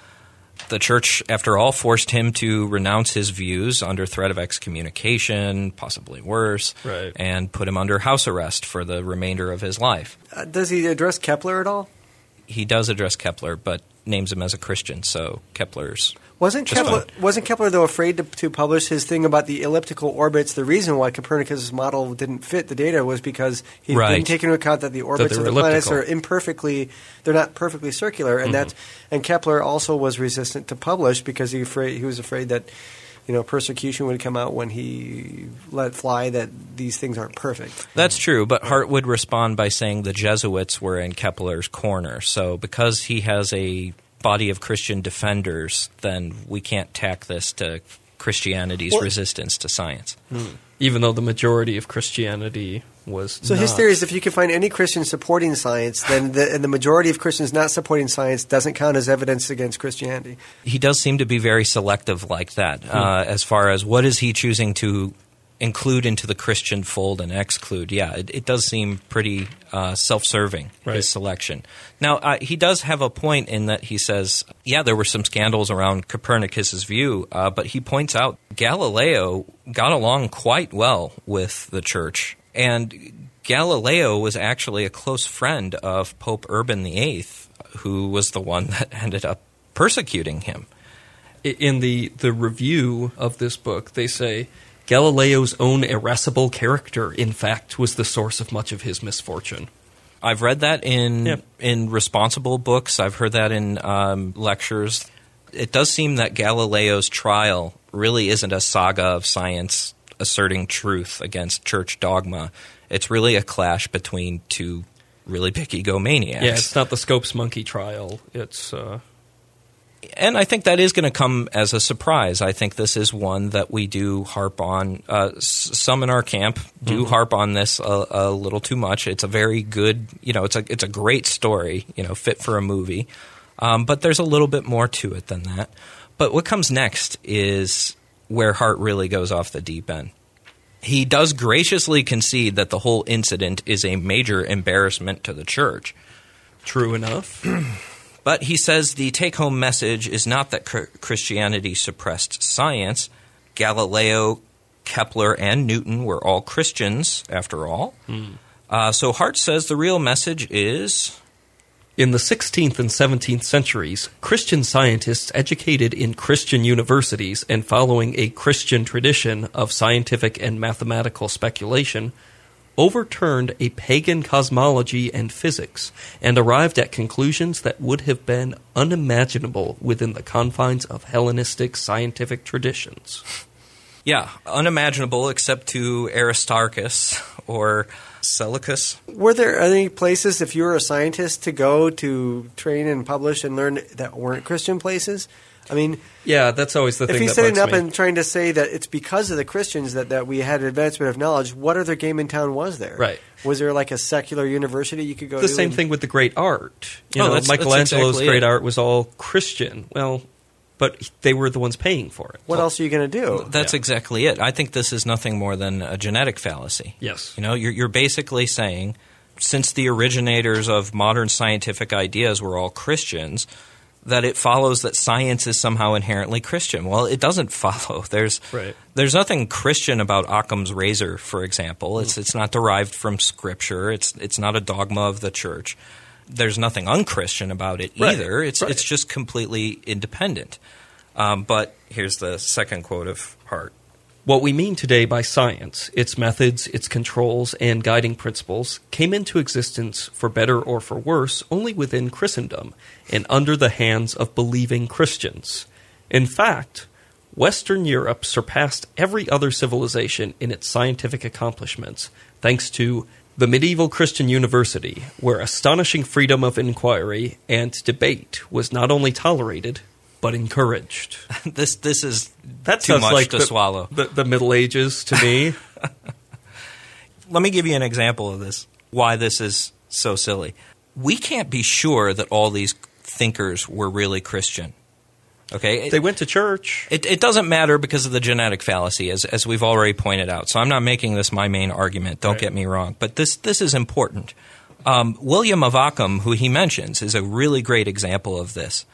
The church, after all, forced him to renounce his views under threat of excommunication, possibly worse, Right. and put him under house arrest for the remainder of his life. Uh, does he address Kepler at all? He does address Kepler, but names him as a Christian, so Kepler's Wasn't Kepler wasn't Kepler though afraid to, to publish his thing about the elliptical orbits? The reason why Copernicus' model didn't fit the data was because he Right. didn't take into account that the orbits they of the planets are imperfectly they're not perfectly circular, Mm-hmm. and that's and Kepler also was resistant to publish because he afraid he was afraid that you know persecution would come out when he let fly that these things aren't perfect. That's true, but Hart would respond by saying the Jesuits were in Kepler's corner. So because he has a body of Christian defenders, then we can't tack this to Christianity's Well- resistance to science. Hmm. Even though the majority of Christianity was. So his theory is if you can find any Christian supporting science, then the, and the majority of Christians not supporting science doesn't count as evidence against Christianity. He does seem to be very selective like that, uh, as far as what is he choosing to include into the Christian fold and exclude. Yeah, it, it does seem pretty uh, self-serving Right. his selection. Now uh, he does have a point in that he says, yeah, there were some scandals around Copernicus's view, uh, but he points out Galileo got along quite well with the church, and Galileo was actually a close friend of Pope Urban VIII, who was the one that ended up persecuting him. In the the review of this book, they say Galileo's own irascible character, in fact, was the source of much of his misfortune. I've read that in Yeah. in responsible books. I've heard that in um, lectures. It does seem that Galileo's trial really isn't a saga of science asserting truth against church dogma. It's really a clash between two really big egomaniacs. Yeah, it's not the Scopes monkey trial. It's uh, and I think that is going to come as a surprise. I think this is one that we do harp on. Uh, s- some in our camp do harp on this a, a little too much. It's a very good, you know, it's a it's a great story, you know, fit for a movie. Um, but there's a little bit more to it than that. But what comes next is where Hart really goes off the deep end. He does graciously concede that the whole incident is a major embarrassment to the church. true enough. But he says the take home message is not that Christianity suppressed science. Galileo, Kepler, and Newton were all Christians, after all. Uh, so Hart says the real message is In the 16th and 17th centuries, Christian scientists educated in Christian universities and following a Christian tradition of scientific and mathematical speculation overturned a pagan cosmology and physics and arrived at conclusions that would have been unimaginable within the confines of Hellenistic scientific traditions. yeah, unimaginable except to Aristarchus or Seleucus. Were there any places, if you were a scientist, to go to train and publish and learn that weren't Christian places? I mean, Yeah, that's always the if thing If he's that sitting up me. and trying to say that it's because of the Christians that, that we had advancement of knowledge, what other game in town was there? Right. Was there like a secular university you could go the to? The same and- thing with the great art. You Oh, know, that's- that's Michelangelo's exactly great it. art was all Christian. Well, but they were the ones paying for it. What else are you going to do? That's Yeah. exactly it. I think this is nothing more than a genetic fallacy. Yes. You know, you're, you're basically saying since the originators of modern scientific ideas were all Christians, that it follows that science is somehow inherently Christian. Well, it doesn't follow. There's Right. there's nothing Christian about Occam's razor, for example. It's it's not derived from scripture. It's it's not a dogma of the church. There's nothing unchristian about it Right. either. It's Right. it's just completely independent. Um, but here's the second quote of Hart. What we mean today by science, its methods, its controls, and guiding principles, came into existence, for better or for worse, only within Christendom and under the hands of believing Christians. In fact, Western Europe surpassed every other civilization in its scientific accomplishments, thanks to the medieval Christian university, where astonishing freedom of inquiry and debate was not only tolerated, but encouraged. this this is That too much like to the, swallow. The, the Middle Ages to me. Let me give you an example of this. Why this is so silly. We can't be sure that all these thinkers were really Christian. Okay, they went to church. It, it doesn't matter because of the genetic fallacy, as, as we've already pointed out. So I'm not making this my main argument. Don't Right. get me wrong. But this, this is important. Um, William of Ockham, who he mentions, is a really great example of this.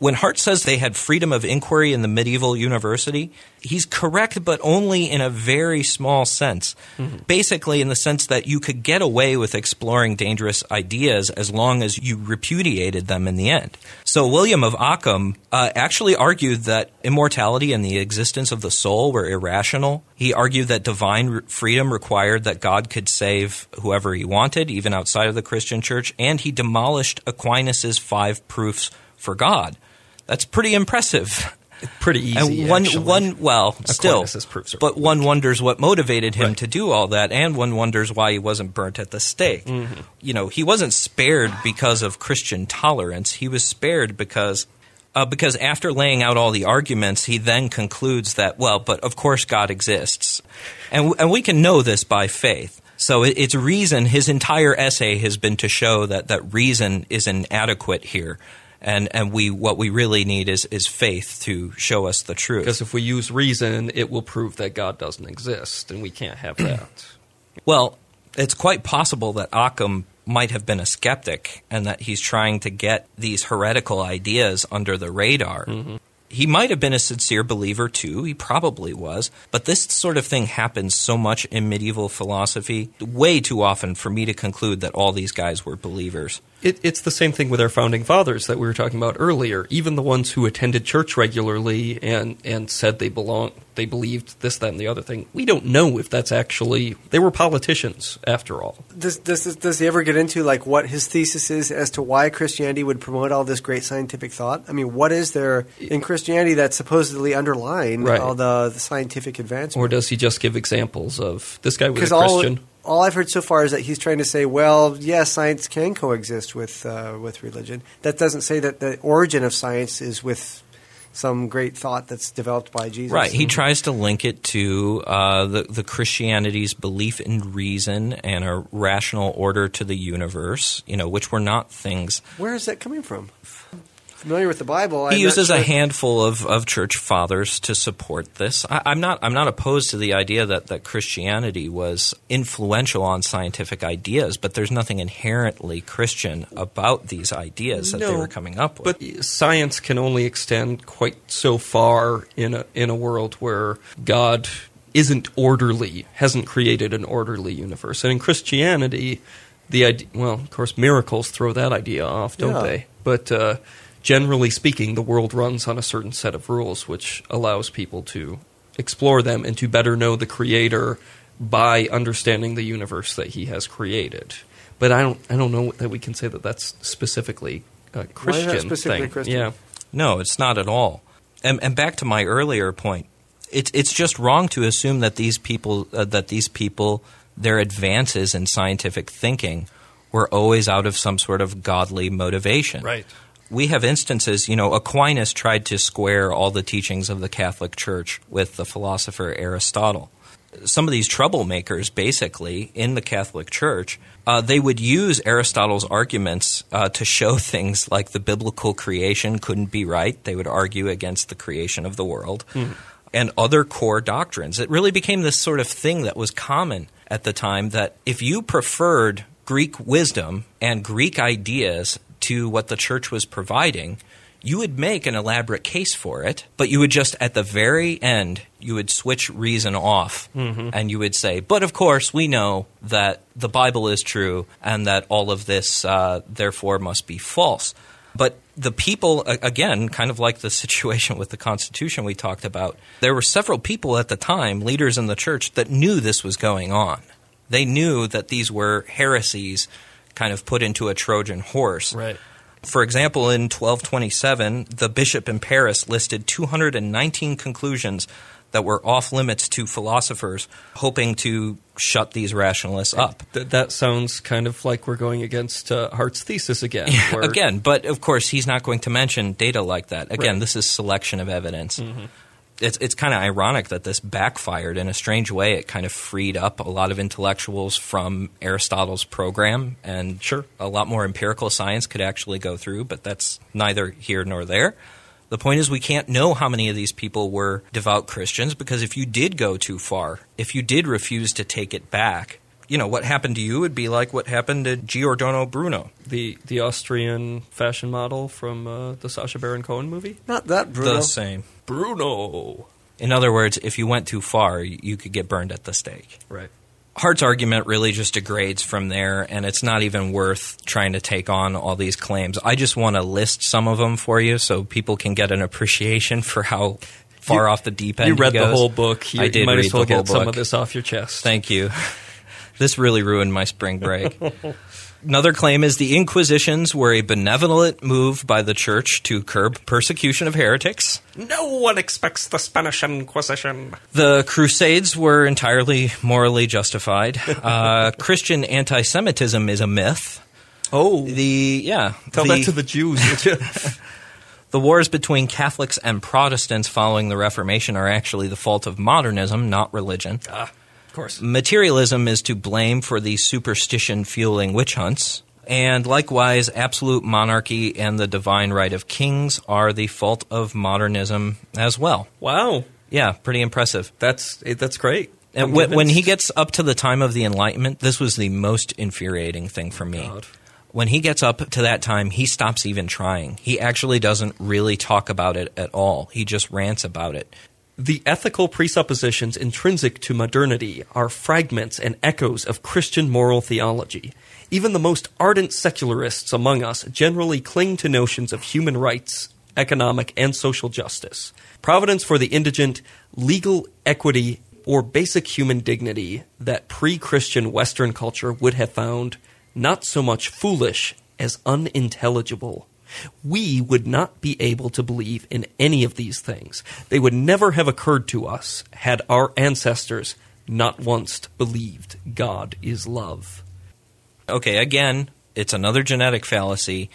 When Hart says they had freedom of inquiry in the medieval university, he's correct, but only in a very small sense. Basically, in the sense that you could get away with exploring dangerous ideas as long as you repudiated them in the end. So, William of Ockham uh, actually argued that immortality and the existence of the soul were irrational. He argued that divine re- freedom required that God could save whoever he wanted, even outside of the Christian church, and he demolished Aquinas's five proofs for God. That's pretty impressive. Pretty easy. And one, actually. one, well, still, Aquinas' proofs but one wonders what motivated him Right. to do all that, and one wonders why he wasn't burnt at the stake. Mm-hmm. You know, he wasn't spared because of Christian tolerance. He was spared because. Uh, because after laying out all the arguments, he then concludes that, well, but of course God exists. And, w- and we can know this by faith. So it, it's reason, his entire essay has been to show that, that reason is inadequate here. And, and we, what we really need is, is faith to show us the truth. Because if we use reason, it will prove that God doesn't exist, and we can't have that. Well, it's quite possible that Occam might have been a skeptic and that he's trying to get these heretical ideas under the radar. Mm-hmm. He might have been a sincere believer too. He probably was. But this sort of thing happens so much in medieval philosophy, way too often for me to conclude that all these guys were believers. It, it's the same thing with our founding fathers that we were talking about earlier. Even the ones who attended church regularly and, and said they belong, they believed this, that, and the other thing. We don't know if that's actually they were politicians after all. Does, does, does he ever get into like what his thesis is as to why Christianity would promote all this great scientific thought? I mean, what is there in Christianity that supposedly underline Right. all the, the scientific advancement? Or does he just give examples of this guy was a Because all, Christian? All I've heard so far is that he's trying to say, well, yes, science can coexist with uh, with religion. That doesn't say that the origin of science is with some great thought that's developed by Jesus. Right. He tries to link it to uh, the, the Christianity's belief in reason and a rational order to the universe, you know, which were not things Where is that coming from? Familiar with the Bible? he I'm not uses a handful of, of church fathers to support this. I, I'm not I'm not opposed to the idea that, that Christianity was influential on scientific ideas, but there's nothing inherently Christian about these ideas that they were coming up with. But science can only extend quite so far in a in a world where God isn't orderly, hasn't created an orderly universe. And in Christianity, the idea, well, of course, miracles throw that idea off, don't Yeah. they? But uh, generally speaking, the world runs on a certain set of rules, which allows people to explore them and to better know the Creator by understanding the universe that He has created. But I don't, I don't know that we can say that that's specifically a Christian specifically thing. Christian? Yeah, No, it's not at all. And, and back to my earlier point, it's it's just wrong to assume that these people uh, that these people their advances in scientific thinking were always out of some sort of godly motivation. Right. We have instances, you know, Aquinas tried to square all the teachings of the Catholic Church with the philosopher Aristotle. Some of these troublemakers, basically, in the Catholic Church, uh, they would use Aristotle's arguments uh, to show things like the biblical creation couldn't be right. They would argue against the creation of the world and other core doctrines. It really became this sort of thing that was common at the time that if you preferred Greek wisdom and Greek ideas to what the church was providing, you would make an elaborate case for it, but you would just at the very end you would switch reason off and you would say, "But of course, we know that the Bible is true and that all of this uh, therefore must be false." But the people, again, kind of like the situation with the Constitution we talked about, there were several people at the time, leaders in the church, that knew this was going on. They knew that these were heresies kind of put into a Trojan horse. right. For example, in 1227, the bishop in Paris listed 219 conclusions that were off limits to philosophers, hoping to shut these rationalists up. Th- that sounds kind of like we're going against uh, Hart's thesis again. where- Again, but of course, he's not going to mention data like that. Again, Right. Mm-hmm. this is selection of evidence. It's, it's kind of ironic that this backfired in a strange way. It kind of freed up a lot of intellectuals from Aristotle's program, and Sure. a lot more empirical science could actually go through, but that's neither here nor there. The point is, we can't know how many of these people were devout Christians because if you did go too far, if you did refuse to take it back, you know, what happened to you would be like what happened to Giordano Bruno. The the Austrian fashion model from uh, the Sacha Baron Cohen movie. Not that Bruno. The same. Bruno. In other words, if you went too far, you could get burned at the stake. Right. Hart's argument really just degrades from there, and it's not even worth trying to take on all these claims. I just want to list some of them for you so people can get an appreciation for how far You- off the deep end You he read the whole book. You, I did you might read as well the whole get some of this off your chest. Thank you. This really ruined my spring break. Another claim is the Inquisitions were a benevolent move by the church to curb persecution of heretics. no one expects the Spanish Inquisition. The Crusades were entirely morally justified. Uh, Christian anti Semitism is a myth. Oh, The yeah, tell the, that to the Jews. the wars between Catholics and Protestants following the Reformation are actually the fault of modernism, not religion. ah, of course. Materialism is to blame for the superstition fueling witch hunts. And likewise, absolute monarchy and the divine right of kings are the fault of modernism as well. Wow, Yeah, pretty impressive. that's eh, that's great. And when he gets up to the time of the Enlightenment, this was the most infuriating thing for me. God. When he gets up to that time, he stops even trying. He actually doesn't really talk about it at all. He just rants about it. The ethical presuppositions intrinsic to modernity are fragments and echoes of Christian moral theology. Even the most ardent secularists among us generally cling to notions of human rights, economic and social justice, providence for the indigent, legal equity, or basic human dignity that pre Christian Western culture would have found not so much foolish as unintelligible. We would not be able to believe in any of these things. They would never have occurred to us had our ancestors not once believed God is love. okay, again, it's another genetic fallacy.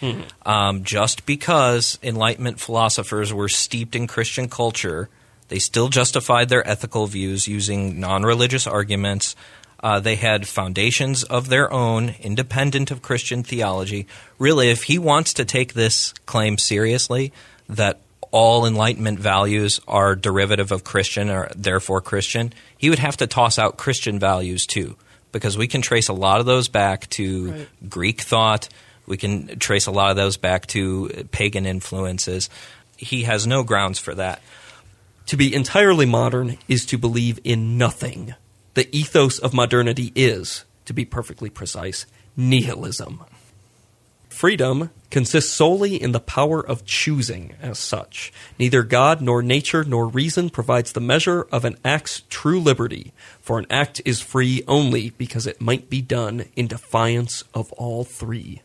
Um, just because Enlightenment philosophers were steeped in Christian culture, they still justified their ethical views using non religious arguments. Uh, they had foundations of their own, independent of Christian theology. Really, if he wants to take this claim seriously, that all Enlightenment values are derivative of Christian or therefore Christian, he would have to toss out Christian values too because we can trace a lot of those back to Greek thought. We can trace a lot of those back to pagan influences. He has no grounds for that. To be entirely modern is to believe in nothing. The ethos of modernity is, to be perfectly precise, nihilism. Freedom consists solely in the power of choosing as such. Neither God nor nature nor reason provides the measure of an act's true liberty, for an act is free only because it might be done in defiance of all three.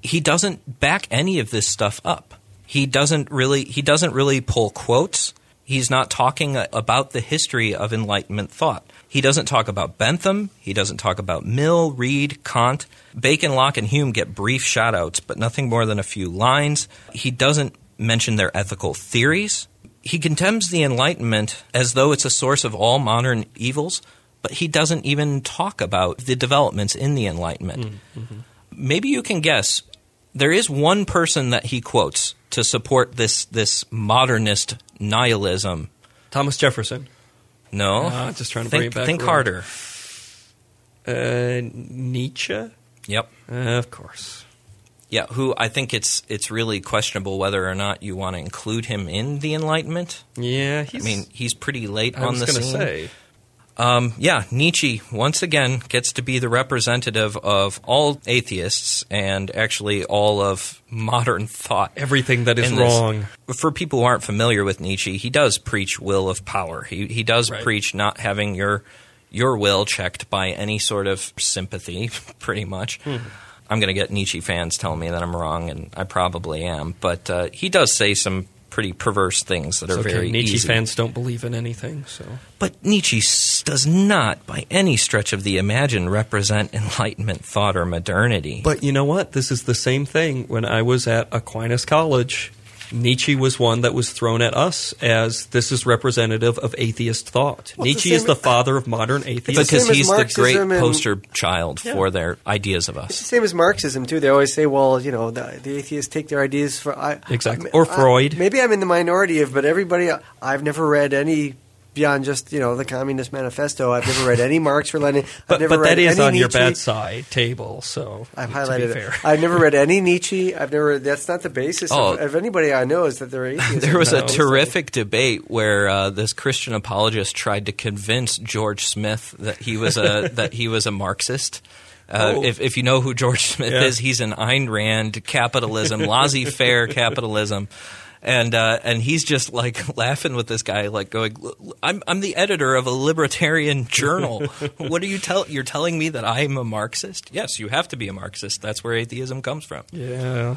He doesn't back any of this stuff up. He doesn't really he doesn't really pull quotes. He's not talking about the history of Enlightenment thought. He doesn't talk about Bentham. He doesn't talk about Mill, Reid, Kant. Bacon, Locke, and Hume get brief shoutouts, but nothing more than a few lines. He doesn't mention their ethical theories. He condemns the Enlightenment as though it's a source of all modern evils, but he doesn't even talk about the developments in the Enlightenment. Mm-hmm. Maybe you can guess. There is one person that he quotes to support this this modernist nihilism. Thomas Jefferson. No, Ah, just trying to bring think, it back think harder. Uh, Nietzsche? Yep. Uh, of course. Yeah, who I think it's it's really questionable whether or not you want to include him in the Enlightenment. Yeah, I mean, he's pretty late I on was the to scene. say. Um, yeah, Nietzsche once again gets to be the representative of all atheists and actually all of modern thought. Everything that is wrong. For people who aren't familiar with Nietzsche, he does preach will of power. He he does Right. preach not having your your will checked by any sort of sympathy, pretty much. Hmm. I'm going to get Nietzsche fans telling me that I'm wrong, and I probably am. But uh, he does say some pretty perverse things that It's are okay. very Nietzsche easy. fans don't believe in anything, so. But Nietzsche does not, by any stretch of the imagine, represent Enlightenment thought or modernity. But you know what? This is the same thing. When I was at Aquinas College, Nietzsche was one that was thrown at us as this is representative of atheist thought. Well, Nietzsche the is the father of modern atheism. because same as he's the great Marxism and- poster child Yeah. for their ideas of us. It's us. the same as Marxism too. They always say, "Well, you know, the, the atheists take their ideas for I, Exactly. I- Or I- Freud. maybe I'm in the minority of, but everybody. I've never read any beyond just you know the Communist Manifesto. I've never read any Marx or Lenin. I've But, never but read that is any on your bedside table, so I've highlighted it. I've never read any Nietzsche. I've never. That's not the basis Oh. of, of anybody I know. Is that they're atheists. There was a terrific debate where uh, this Christian apologist tried to convince George Smith that he was a that he was a Marxist. Uh, Oh. if, if you know who George Smith Yeah. is, he's an Ayn Rand capitalism, laissez-faire capitalism, and uh, and he's just like laughing with this guy, like going, "I'm I'm the editor of a libertarian journal. what are you tell? You're telling me that I'm a Marxist? Yes, you have to be a Marxist. That's where atheism comes from. Yeah,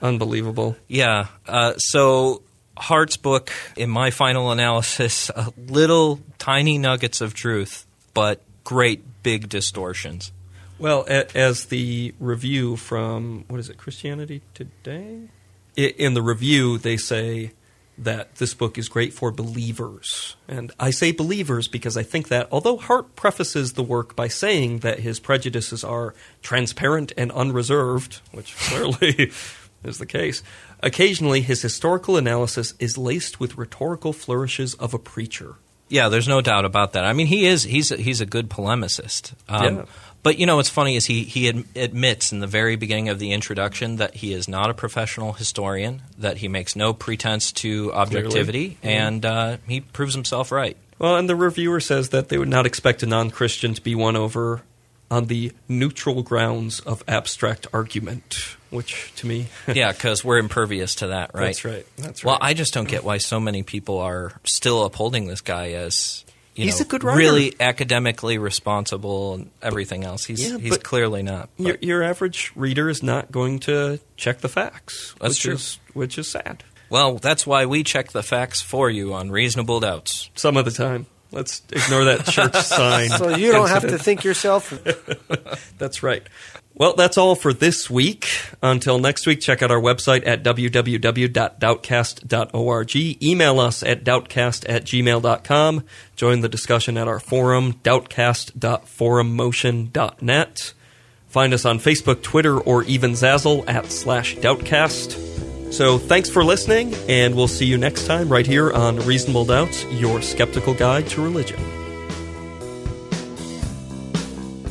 unbelievable. Yeah. Uh, so Hart's book, in my final analysis, uh, little tiny nuggets of truth, but great big distortions. Well, as the review from what is it, Christianity Today? In the review, they say that this book is great for believers, and I say believers because I think that although Hart prefaces the work by saying that his prejudices are transparent and unreserved, which clearly is the case, occasionally his historical analysis is laced with rhetorical flourishes of a preacher. Yeah, there's no doubt about that. I mean, he is he's a, he's a good polemicist. Um, Yeah. But you know what's funny is he he ad- admits in the very beginning of the introduction that he is not a professional historian, that he makes no pretense to objectivity, and uh, he proves himself right. Well, and the reviewer says that they would not expect a non Christian to be won over on the neutral grounds of abstract argument, which to me. yeah, because we're impervious to that, right? That's right. That's right. Well. I just don't get why so many people are still upholding this guy as He's know, a good writer. really academically responsible and everything else. He's Yeah, he's but clearly not. your, your average reader is not going to check the facts. That's which true. Is, which is sad. well, that's why we check the facts for you on reasonable doubts. Some of the time. Let's ignore that church sign. So you don't have to think yourself. That's right. Well, that's all for this week. Until next week, check out our website at www.doubtcast.org. Email us at doubtcast at gmail.com. Join the discussion at our forum, doubtcast.forummotion.net. Find us on Facebook, Twitter, or even Zazzle at slash doubtcast. So thanks for listening, and we'll see you next time right here on Reasonable Doubts, your skeptical guide to religion.